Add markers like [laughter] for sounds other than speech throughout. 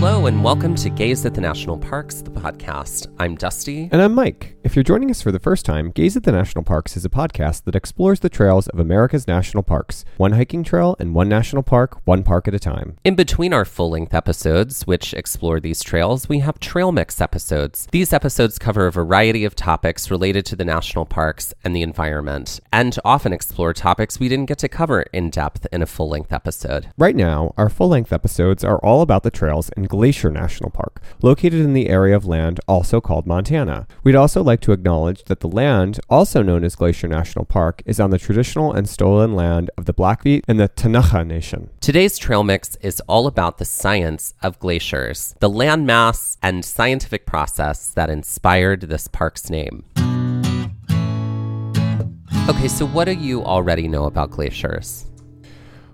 Hello and welcome to Gaze at the National Parks, the podcast. I'm Dusty. And I'm Mike. If you're joining us for the first time, Gaze at the National Parks is a podcast that explores the trails of America's national parks, one hiking trail and one national park, one park at a time. In between our full length episodes, which explore these trails, we have trail mix episodes. These episodes cover a variety of topics related to the national parks and the environment, and often explore topics we didn't get to cover in depth in a full length episode. Right now, our full length episodes are all about the trails in Glacier National Park, located in the area of land also called Montana. We'd also like to acknowledge that the land, also known as Glacier National Park, is on the traditional and stolen land of the Blackfeet and the Ktunaxa Nation. Today's trail mix is all about the science of glaciers, the landmass and scientific process that inspired this park's name. Okay, so what do you already know about glaciers?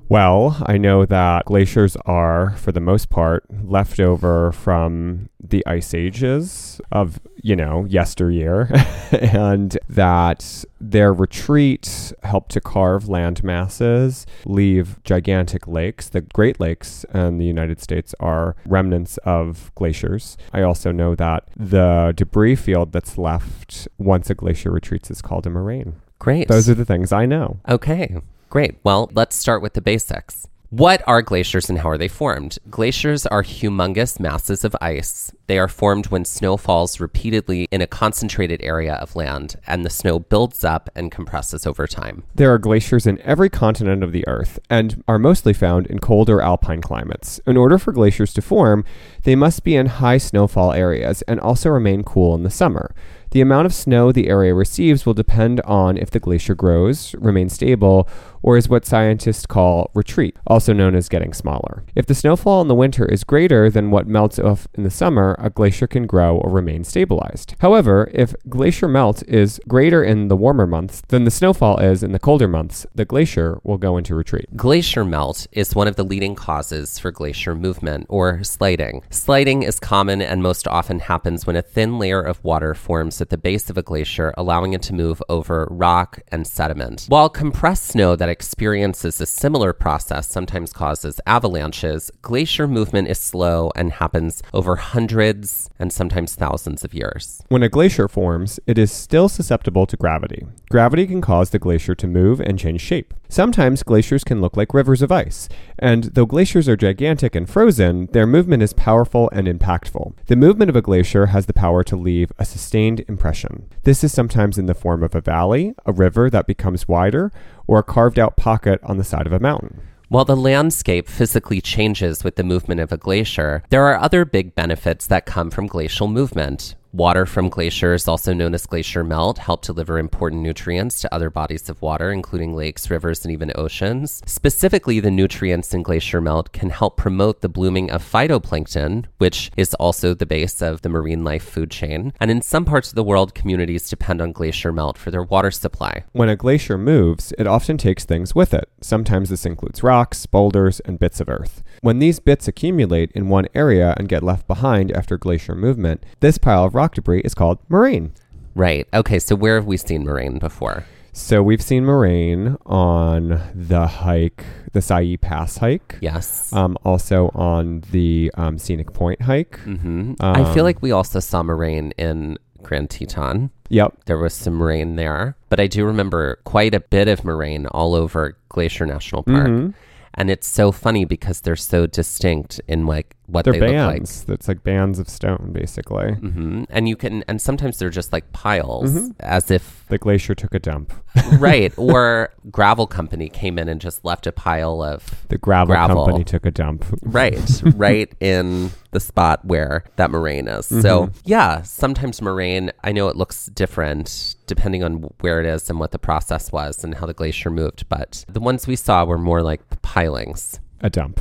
Well, I know that glaciers are, for the most part, left over from the ice ages of, you know, yesteryear, [laughs] and that their retreat helped to carve land masses, leave gigantic lakes. The Great Lakes in the United States are remnants of glaciers. I also know that the debris field that's left once a glacier retreats is called a moraine. Great. Those are the things I know. Okay. Great. Well, let's start with the basics. What are glaciers and how are they formed? Glaciers are humongous masses of ice. They are formed when snow falls repeatedly in a concentrated area of land, and the snow builds up and compresses over time. There are glaciers in every continent of the Earth and are mostly found in cold or alpine climates. In order for glaciers to form, they must be in high snowfall areas and also remain cool in the summer. The amount of snow the area receives will depend on if the glacier grows, remains stable, or is what scientists call retreat, also known as getting smaller. If the snowfall in the winter is greater than what melts off in the summer, a glacier can grow or remain stabilized. However, if glacier melt is greater in the warmer months than the snowfall is in the colder months, the glacier will go into retreat. Glacier melt is one of the leading causes for glacier movement or sliding. Sliding is common and most often happens when a thin layer of water forms at the base of a glacier, allowing it to move over rock and sediment. While compressed snow that experiences a similar process sometimes causes avalanches, glacier movement is slow and happens over hundreds and sometimes thousands of years. When a glacier forms, it is still susceptible to gravity. Gravity can cause the glacier to move and change shape. Sometimes glaciers can look like rivers of ice, and though glaciers are gigantic and frozen, their movement is powerful and impactful. The movement of a glacier has the power to leave a sustained impression. This is sometimes in the form of a valley, a river that becomes wider, or a carved out pocket on the side of a mountain. While the landscape physically changes with the movement of a glacier, there are other big benefits that come from glacial movement. Water from glaciers, also known as glacier melt, help deliver important nutrients to other bodies of water, including lakes, rivers, and even oceans. Specifically, the nutrients in glacier melt can help promote the blooming of phytoplankton, which is also the base of the marine life food chain. And in some parts of the world, communities depend on glacier melt for their water supply. When a glacier moves, it often takes things with it. Sometimes this includes rocks, boulders, and bits of earth. When these bits accumulate in one area and get left behind after glacier movement, this pile of rock debris is called moraine. Right. Okay. So where have we seen moraine before? So we've seen moraine on the hike, the Siyeh Pass hike. Yes. Um, also on the um, Scenic Point hike. hmm I feel um, like we also saw moraine in Grand Teton. Yep. There was some moraine there, but I do remember quite a bit of moraine all over Glacier National Park. Mhm. And it's so funny because they're so distinct in like what They're they look like. bands. That's like bands of stone, basically. hmm And you can, and sometimes they're just like piles, Mhm. as if The glacier took a dump. [laughs] right, [laughs] or gravel company came in and just left a pile of The gravel, Gravel. company took a dump. right, [laughs] right in the spot where that moraine is. So yeah, sometimes moraine. I know it looks different depending on where it is and what the process was and how the glacier moved, but the ones we saw were more like pilings. a dump.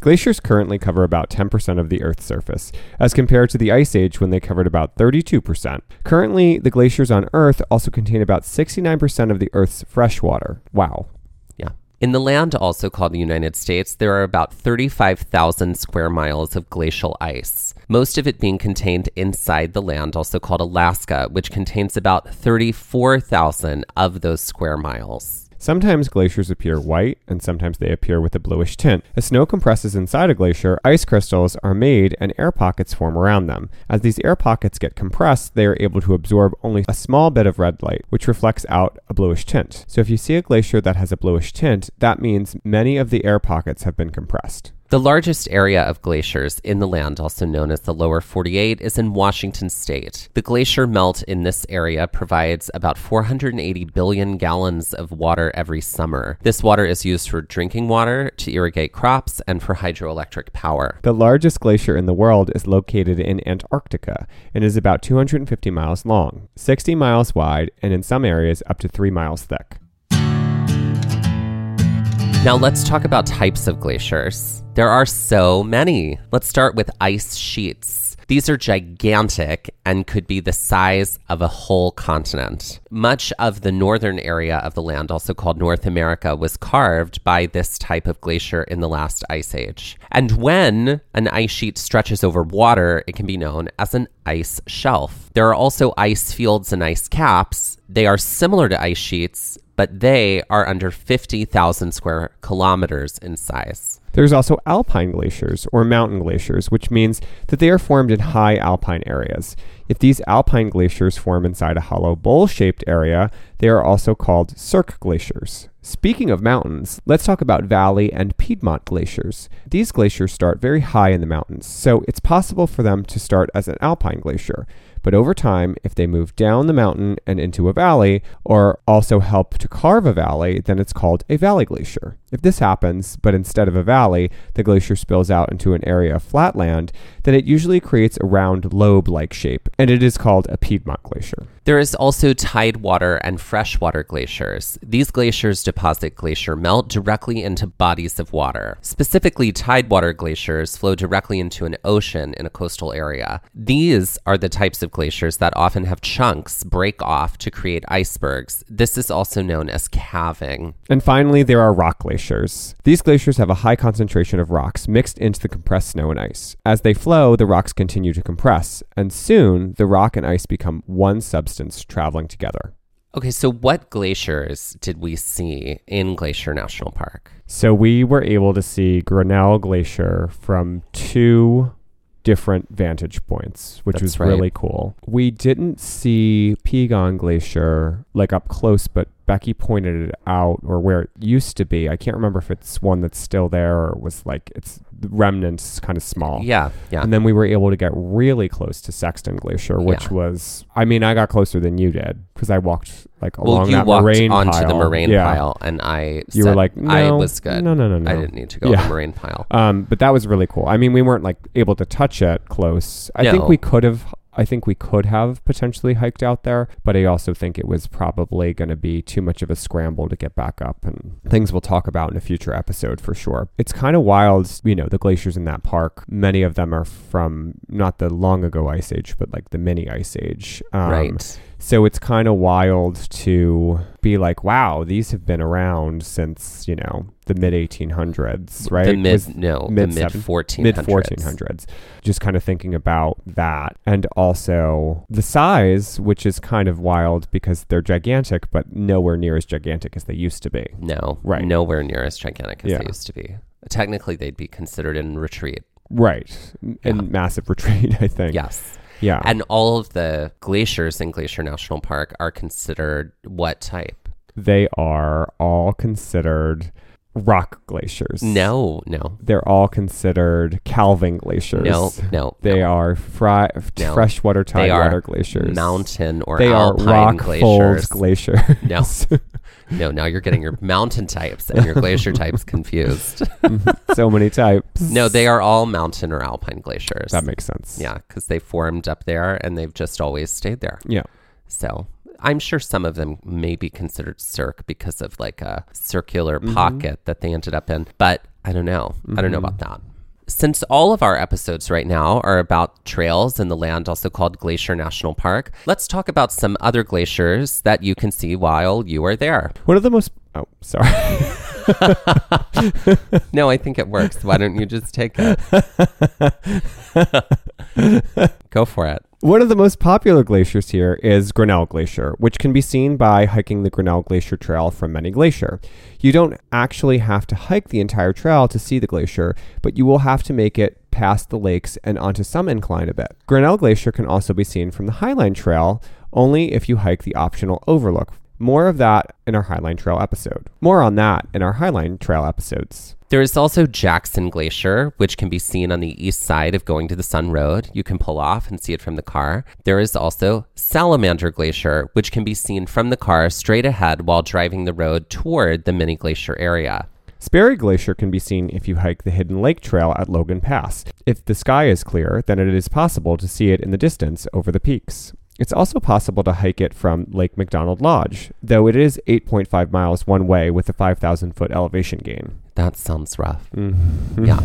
Glaciers currently cover about 10% of the Earth's surface, as compared to the Ice Age when they covered about 32%. Currently, the glaciers on Earth also contain about 69% of the Earth's freshwater. Wow. Yeah. In the land, also called the United States, there are about 35,000 square miles of glacial ice, most of it being contained inside the land, also called Alaska, which contains about 34,000 of those square miles. Sometimes glaciers appear white, and sometimes they appear with a bluish tint. As snow compresses inside a glacier, ice crystals are made and air pockets form around them. As these air pockets get compressed, they are able to absorb only a small bit of red light, which reflects out a bluish tint. So if you see a glacier that has a bluish tint, that means many of the air pockets have been compressed. The largest area of glaciers in the land, also known as the lower 48, is in Washington state. The glacier melt in this area provides about 480 billion gallons of water every summer. This water is used for drinking water, to irrigate crops, and for hydroelectric power. The largest glacier in the world is located in Antarctica and is about 250 miles long, 60 miles wide, and in some areas up to 3 miles thick. Now let's talk about types of glaciers. There are so many. Let's start with ice sheets. These are gigantic and could be the size of a whole continent. Much of the northern area of the land, also called North America, was carved by this type of glacier in the last ice age. And when an ice sheet stretches over water, it can be known as an ice shelf. There are also ice fields and ice caps. They are similar to ice sheets, but they are under 50,000 square kilometers in size. There's also alpine glaciers or mountain glaciers, which means that they are formed in high alpine areas. If these alpine glaciers form inside a hollow bowl shaped area, they are also called cirque glaciers. Speaking of mountains, let's talk about valley and Piedmont glaciers. These glaciers start very high in the mountains, so it's possible for them to start as an alpine glacier. But over time, if they move down the mountain and into a valley, or also help to carve a valley, then it's called a valley glacier. If this happens, but instead of a valley, the glacier spills out into an area of flat land, then it usually creates a round lobe like shape, and it is called a Piedmont glacier. There is also tidewater and freshwater glaciers. These glaciers deposit glacier melt directly into bodies of water. Specifically, tidewater glaciers flow directly into an ocean in a coastal area. These are the types of glaciers that often have chunks break off to create icebergs. This is also known as calving. And finally, there are rock glaciers. These glaciers have a high concentration of rocks mixed into the compressed snow and ice. As they flow, the rocks continue to compress, and soon the rock and ice become one substance traveling together. Okay, so what glaciers did we see in Glacier National Park? So we were able to see Grinnell Glacier from two different vantage points, which That's was right. really cool. We didn't see Piegan Glacier like up close, but Becky pointed it out or where it used to be. I can't remember if it's one that's still there or was like it's remnants kind of small. Yeah, yeah. And then we were able to get really close to Sexton Glacier, which Yeah. was, I mean, I got closer than you did because I walked like well, along you that walked moraine onto pile. the moraine Yeah. pile, and I You said were like, no, I was good. No, no, no, no. I didn't need to go Yeah. to the moraine pile. Um, but that was really cool. I mean, we weren't like able to touch it close. I think we could have I think we could have potentially hiked out there, but I also think it was probably going to be too much of a scramble to get back up and things we'll talk about in a future episode for sure. It's kind of wild, you know, the glaciers in that park. Many of them are from not the long ago ice age, but like the mini ice age. Um, right. So it's kind of wild to be like, wow, these have been around since, you know, the mid 1800s, right? The mid Was no, mid the mid 1400s. mid 1400s. Just kind of thinking about that. And also the size, which is kind of wild because they're gigantic, but nowhere near as gigantic as they used to be. No, Right. nowhere near as gigantic as Yeah. they used to be. Technically, they'd be considered in retreat. Right. In massive [laughs] retreat, I think. Yes. Yeah. And all of the glaciers in Glacier National Park are considered what type? they are all considered rock glaciers. No, no, They're all considered calving glaciers. no, no. They no. are fri- No. freshwater They are tidewater glaciers. mountain or They are rock glaciers. fold glaciers. No. [laughs] No, now you're getting your mountain types and your glacier types confused. [laughs] so many types. no, they are all mountain or alpine glaciers. That makes sense. yeah, because they formed up there and they've just always stayed there. Yeah. So I'm sure some of them may be considered cirque because of like a circular Mm-hmm. pocket that they ended up in. But I don't know. I don't know Mm-hmm. about that. Since all of our episodes right now are about trails in the land also called Glacier National Park, let's talk about some other glaciers that you can see while you are there. One of the most. Oh, sorry. [laughs] No, I think it works. Why don't you just take it? [laughs] Go for it. One of the most popular glaciers here is Grinnell Glacier, which can be seen by hiking the Grinnell Glacier Trail from Many Glacier. You don't actually have to hike the entire trail to see the glacier, but you will have to make it past the lakes and onto some incline a bit. Grinnell Glacier can also be seen from the Highline Trail, only if you hike the optional overlook. More of that in our Highline Trail episode. More on that in our Highline Trail episodes. There is also Jackson Glacier, which can be seen on the east side of going to the Sun Road. You can pull off and see it from the car. There is also Salamander Glacier, which can be seen from the car straight ahead while driving the road toward the Many Glacier area. Sperry Glacier can be seen if you hike the Hidden Lake Trail at Logan Pass. If the sky is clear, then it is possible to see it in the distance over the peaks. It's also possible to hike it from Lake McDonald Lodge, though it is 8.5 miles one way with a 5,000 foot elevation gain. That sounds rough. Mhm. Yeah.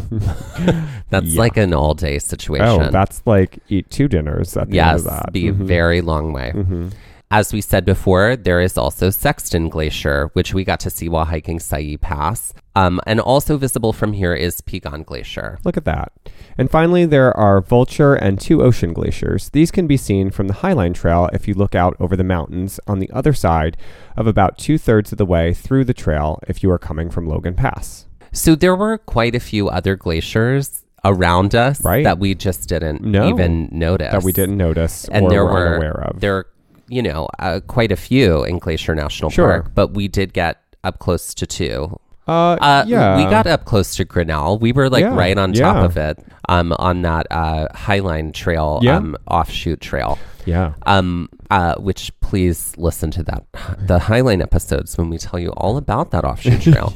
[laughs] That's Yeah. like an all day situation. Oh, that's like eat two dinners at the end yes, of that. be a Mhm. very long way. Mhm. As we said before, there is also Sexton Glacier, which we got to see while hiking Siyeh Pass. Um, and also visible from here is Piegan Glacier. Look at that. And finally, there are Vulture and two ocean glaciers. These can be seen from the Highline Trail if you look out over the mountains on the other side of about two thirds of the way through the trail if you are coming from Logan Pass. So there were quite a few other glaciers around us Right. that we just didn't No. even notice. That we didn't notice And or there were unaware of. there, you know, uh, quite a few in Glacier National Sure. Park, but we did get up close to two. uh, Uh, yeah. we got up close to Grinnell. We were like Yeah, right on top yeah. of it, um, on that uh, Highline Trail, Yeah. um, offshoot trail. Yeah. Um, uh, which please listen to that the Highline episodes when we tell you all about that offshoot [laughs] trail.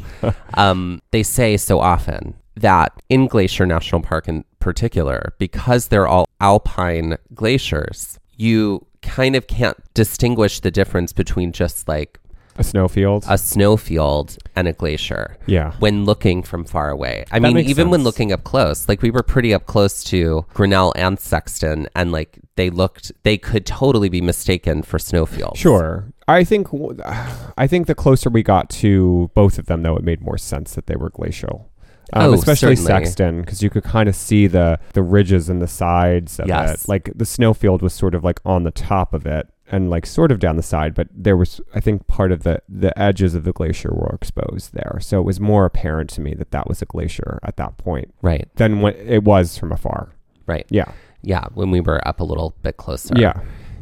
um, they say so often that in Glacier National Park in particular, because they're all alpine glaciers, you kind of can't distinguish the difference between just like A snowfield. a snowfield and a glacier yeah. when looking from far away. I That mean, even when looking up close, like we were pretty up close to Grinnell and Sexton, and like they looked, they could totally be mistaken for snowfields. Sure. I think I think the closer we got to both of them, though, it made more sense that they were glacial. Um, Oh, especially certainly. Sexton, because you could kind of see the the ridges and the sides of Yes. it. Like the snowfield was sort of like on the top of it and like sort of down the side, but there was I think part of the the edges of the glacier were exposed there, so it was more apparent to me that that was a glacier at that point Right, than when it was from afar. right. Yeah. Yeah, when we were up a little bit closer. Yeah.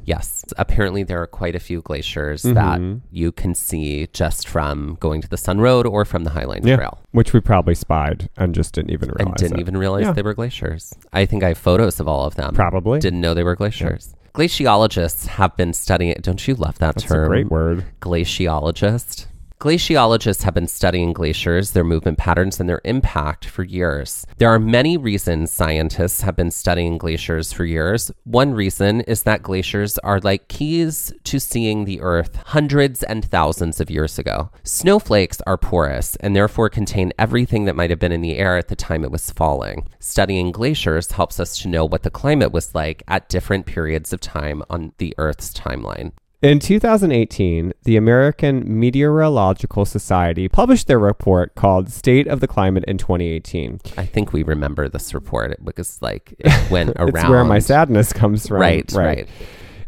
Yes. Apparently, there are quite a few glaciers Mhm. that you can see just from Going-to-the-Sun Road or from the Highline Yeah. Trail. Which we probably spied and just didn't even realize. and didn't it. even realize Yeah. they were glaciers. I think I have photos of all of them. Probably. Didn't know they were glaciers. Glaciologists have been studying it. Don't you love that That's term? a great word. Glaciologist. Glaciologists have been studying glaciers, their movement patterns, and their impact for years. There are many reasons scientists have been studying glaciers for years. One reason is that glaciers are like keys to seeing the Earth hundreds and thousands of years ago. Snowflakes are porous and therefore contain everything that might have been in the air at the time it was falling. Studying glaciers helps us to know what the climate was like at different periods of time on the Earth's timeline. In 2018, the American Meteorological Society published their report called State of the Climate in 2018. I think we remember this report because, like, it [laughs] went around. It's where my sadness comes from. Right, right.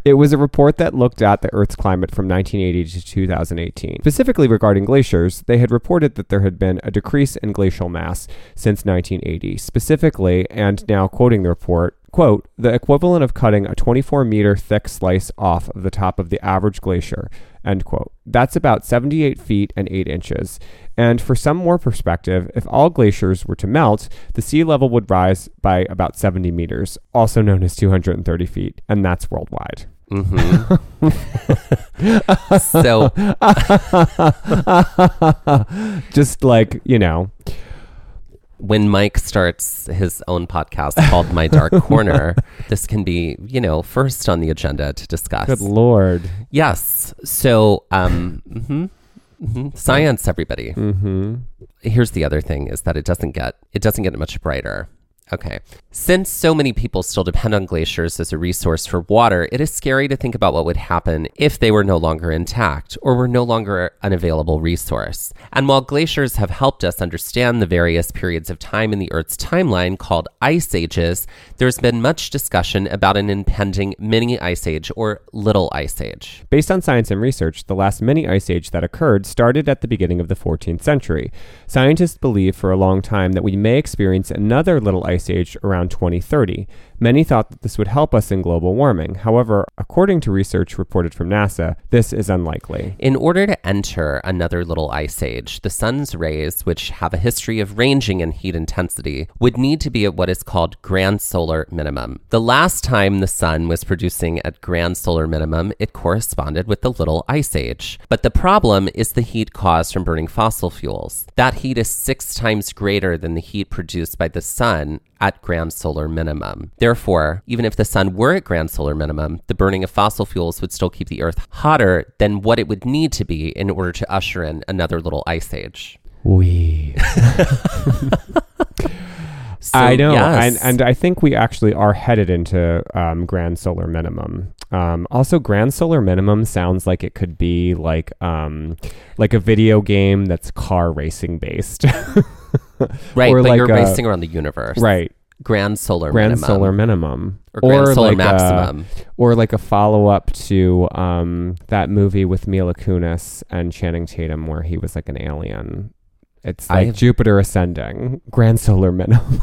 It was a report that looked at the Earth's climate from 1980 to 2018. Specifically regarding glaciers, they had reported that there had been a decrease in glacial mass since 1980. Specifically, and now quoting the report, quote, the equivalent of cutting a 24 meter thick slice off of the top of the average glacier, end quote. That's about 78 feet and 8 inches. And for some more perspective, if all glaciers were to melt, the sea level would rise by about 70 meters, also known as 230 feet, and that's worldwide. Mm-hmm. [laughs] so, [laughs] just like, you know, when Mike starts his own podcast called My Dark [laughs] Corner, this can be, you know, first on the agenda to discuss. good lord. Yes. So, um, mhm, mhm. science, everybody. Mm-hmm. Here's the other thing: is that it doesn't get it doesn't get much brighter. Okay. Since so many people still depend on glaciers as a resource for water, it is scary to think about what would happen if they were no longer intact or were no longer an available resource. And while glaciers have helped us understand the various periods of time in the Earth's timeline called ice ages, there's been much discussion about an impending mini ice age or little ice age. Based on science and research, the last mini ice age that occurred started at the beginning of the 14th century. Scientists believe for a long time that we may experience another little ice age around 2030. Many thought that this would help us in global warming. However, according to research reported from NASA, this is unlikely. In order to enter another little ice age, the sun's rays, which have a history of ranging in heat intensity, would need to be at what is called grand solar minimum. The last time the sun was producing at grand solar minimum, it corresponded with the little ice age. But the problem is the heat caused from burning fossil fuels. That heat is six times greater than the heat produced by the sun at grand solar minimum. Therefore, even if the sun were at grand solar minimum, the burning of fossil fuels would still keep the Earth hotter than what it would need to be in order to usher in another little ice age. We. [laughs] So, I know, yes. and, and I think we actually are headed into um, grand solar minimum. Um, also, grand solar minimum sounds like it could be like um, like a video game that's car racing based, [laughs] right, or but like you're a- racing around the universe. right? Grand solar Grand minimum. solar minimum, or grand solar like a- maximum. or like a follow up to um, that movie with Mila Kunis and Channing Tatum, where he was like an alien. It's like have- Jupiter ascending, grand solar minimum.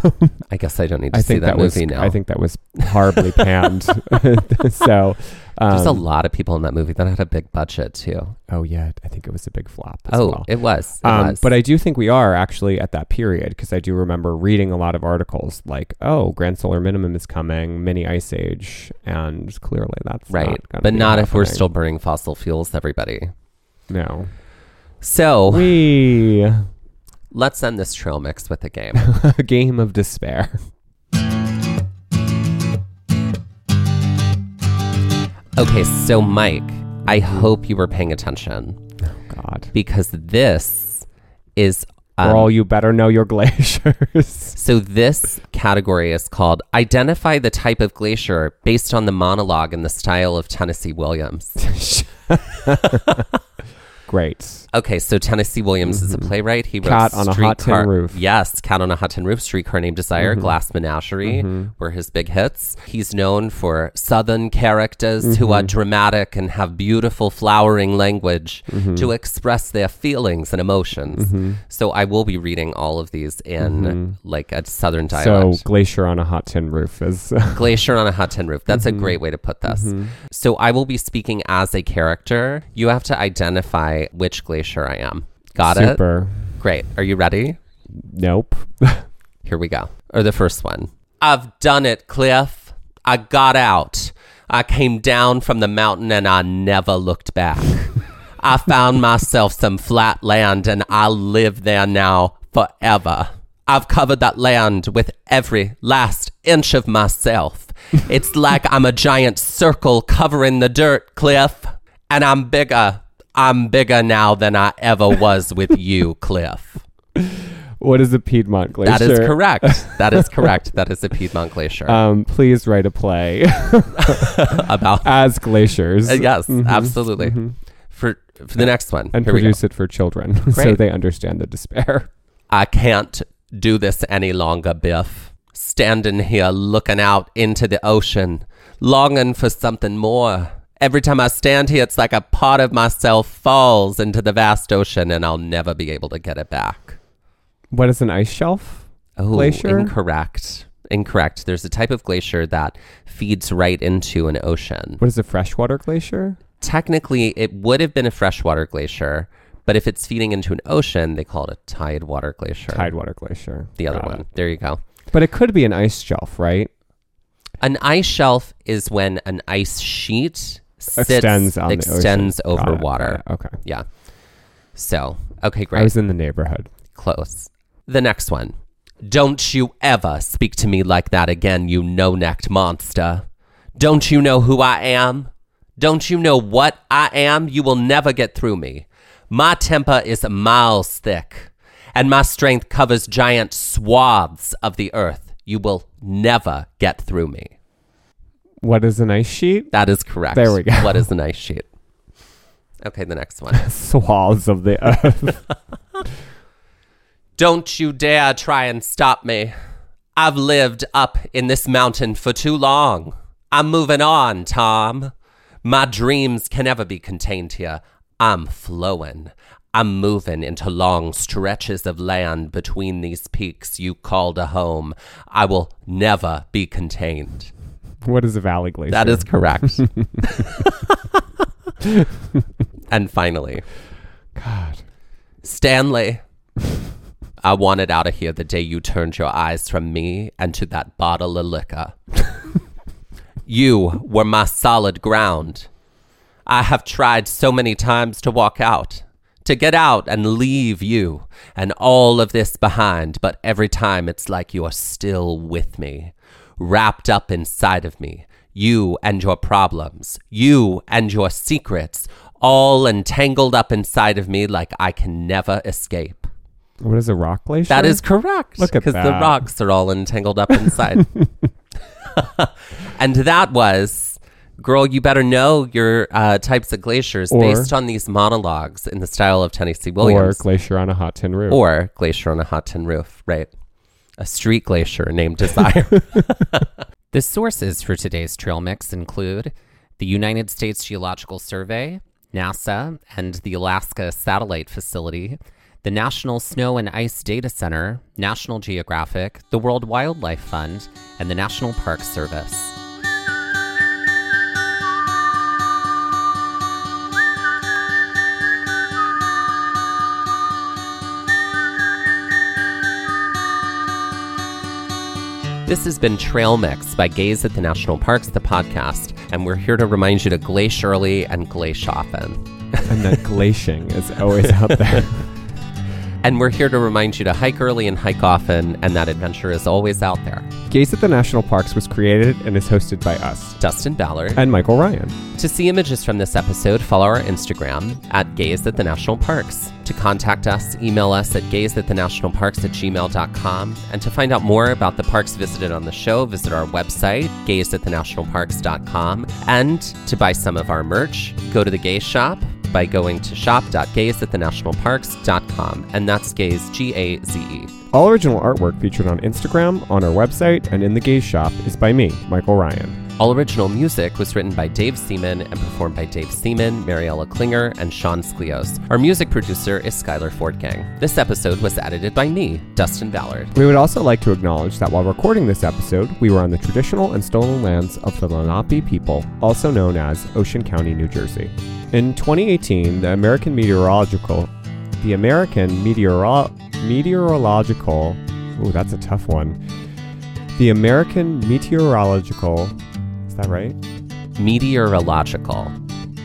I guess I don't need [laughs] to I see think that, that, was. movie now. I think that was horribly panned. [laughs] so, um, There's a lot of people in that movie that had a big budget too. oh yeah, I think it was a big flop. As Oh, well. it was. It Um, was. but I do think we are actually at that period because I do remember reading a lot of articles like, "Oh, grand solar minimum is coming, mini ice age," and clearly that's right, not but not if we're still burning fossil fuels, everybody. no. So We let's end this trail mix with a game. [laughs] a game of despair. Okay, so Mike, I hope you were paying attention Oh God, because this is. um, you better know your [laughs] glaciers. So this category is called Identify the Type of Glacier based on the monologue and the style of Tennessee Williams. [laughs] [laughs] Great. Okay, so Tennessee Williams is a playwright. He wrote Mm-hmm. Cat on a Hot Tin Streetcar- Roof. Mm-hmm. Yes, Cat on a Hot Tin Roof, Streetcar Named Desire, Glass Menagerie were his big hits. He's known for Southern characters who are Mm-hmm. dramatic and have beautiful flowering language Mm-hmm. to express their feelings and emotions. So I will be reading all of these in like a Southern dialect. Mm-hmm. So glacier on a hot tin roof is [laughs] Glacier on a hot tin roof. That's Mm-hmm. a great way to put this. So I will be speaking as a character. You have to identify which glacier I am. Got it? super. Great. Are you ready? Nope. [laughs] Here we go. Or the first one. I've done it, Cliff. I got out. I came down from the mountain and I never looked back. [laughs] I found myself some flat land and I live there now forever. I've covered that land with every last inch of myself. [laughs] It's like I'm a giant circle covering the dirt, Cliff. And I'm bigger. I'm bigger now than I ever was with you, Cliff. What is a Piedmont glacier? That is correct. That is correct. That is a Piedmont glacier. Um, please write a play [laughs] About [laughs] as glaciers. Uh, yes, absolutely. For for the next one, Mm-hmm. And here produce it for children [laughs] so they understand the despair. I can't do this any longer, Biff. Standing here looking out into the ocean, longing for something more. Every time I stand here, it's like a part of myself falls into the vast ocean and I'll never be able to get it back. What is an ice shelf? Oh, Glacier? incorrect. Incorrect. There's a type of glacier that feeds right into an ocean. What is a freshwater glacier? Technically, it would have been a freshwater glacier, but if it's feeding into an ocean, they call it a tidewater glacier. Tidewater glacier. the other Got one. it. There you go. But it could be an ice shelf, right? An ice shelf is when an ice sheet sits, Extends extends over Got water. it. Okay. Yeah. So, okay, great. I was in the neighborhood. Close. The next one. Don't you ever speak to me like that again, you no necked monster. Don't you know who I am? Don't you know what I am? You will never get through me. My temper is miles thick, and my strength covers giant swaths of the earth. You will never get through me. What is an ice sheet? That is correct. There we go. What is an ice sheet? Okay, the next one. [laughs] Swaths of the [laughs] earth. Don't you dare try and stop me. I've lived up in this mountain for too long. I'm moving on, Tom. My dreams can never be contained here. I'm flowing. I'm moving into long stretches of land between these peaks you called a home. I will never be contained. What is a valley glacier? That is correct. [laughs] and finally, God. Stanley, I wanted out of here the day you turned your eyes from me and to that bottle of liquor. [laughs] you were my solid ground. I have tried so many times to walk out, to get out and leave you and all of this behind, but every time it's like you are still with me, wrapped up inside of me. You and your problems, you and your secrets, all entangled up inside of me like I can never escape. What is a rock glacier? That is correct. Look at Because the rocks are all entangled up inside. [laughs] [laughs] and that was, girl, you better know your uh, types of glaciers Or- based on these monologues in the style of Tennessee Williams. or glacier on a hot tin roof. Or glacier on a hot tin roof, right? A street glacier named Desire. [laughs] the sources for today's trail mix include the United States Geological Survey, NASA, and the Alaska Satellite Facility, the National Snow and Ice Data Center, National Geographic, the World Wildlife Fund, and the National Park Service. This has been Trail Mix by Gaze at the National Parks, the podcast, and we're here to remind you to glacier early and glace often. and the [laughs] glaciing is always out there. [laughs] And we're here to remind you to hike early and hike often, and that adventure is always out there. Gaze at the National Parks was created and is hosted by us Dustin Ballard. and Michael Ryan. To see images from this episode, follow our Instagram at Gaze at the National Parks. To contact us, email us at gaze at the national parks at gmail.com. And to find out more about the parks visited on the show, visit our website, gaze at the nationalparks.com. And to buy some of our merch, go to the Gaze Shop by going to shop.gaze at the nationalparks.com. And that's Gaze, G A Z E. All original artwork featured on Instagram, on our website, and in the Gaze Shop is by me, Michael Ryan. All original music was written by Dave Seaman and performed by Dave Seaman, Mariella Klinger, and Sean Sklios. Our music producer is Skylar Fortgang. This episode was edited by me, Dustin Ballard. We would also like to acknowledge that while recording this episode, we were on the traditional and stolen lands of the Lenape people, also known as Ocean County, New Jersey. In 2018, the American Meteorological, the American Meteoro- Meteorological, ooh, that's a tough one. The American Meteorological, is that right? Meteorological.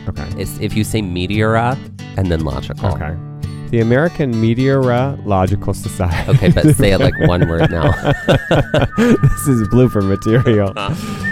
Okay. It's, if you say meteora and then logical. Okay. The American Meteorological Society. Okay, but say it like [laughs] one word now. [laughs] this is blooper material. [laughs]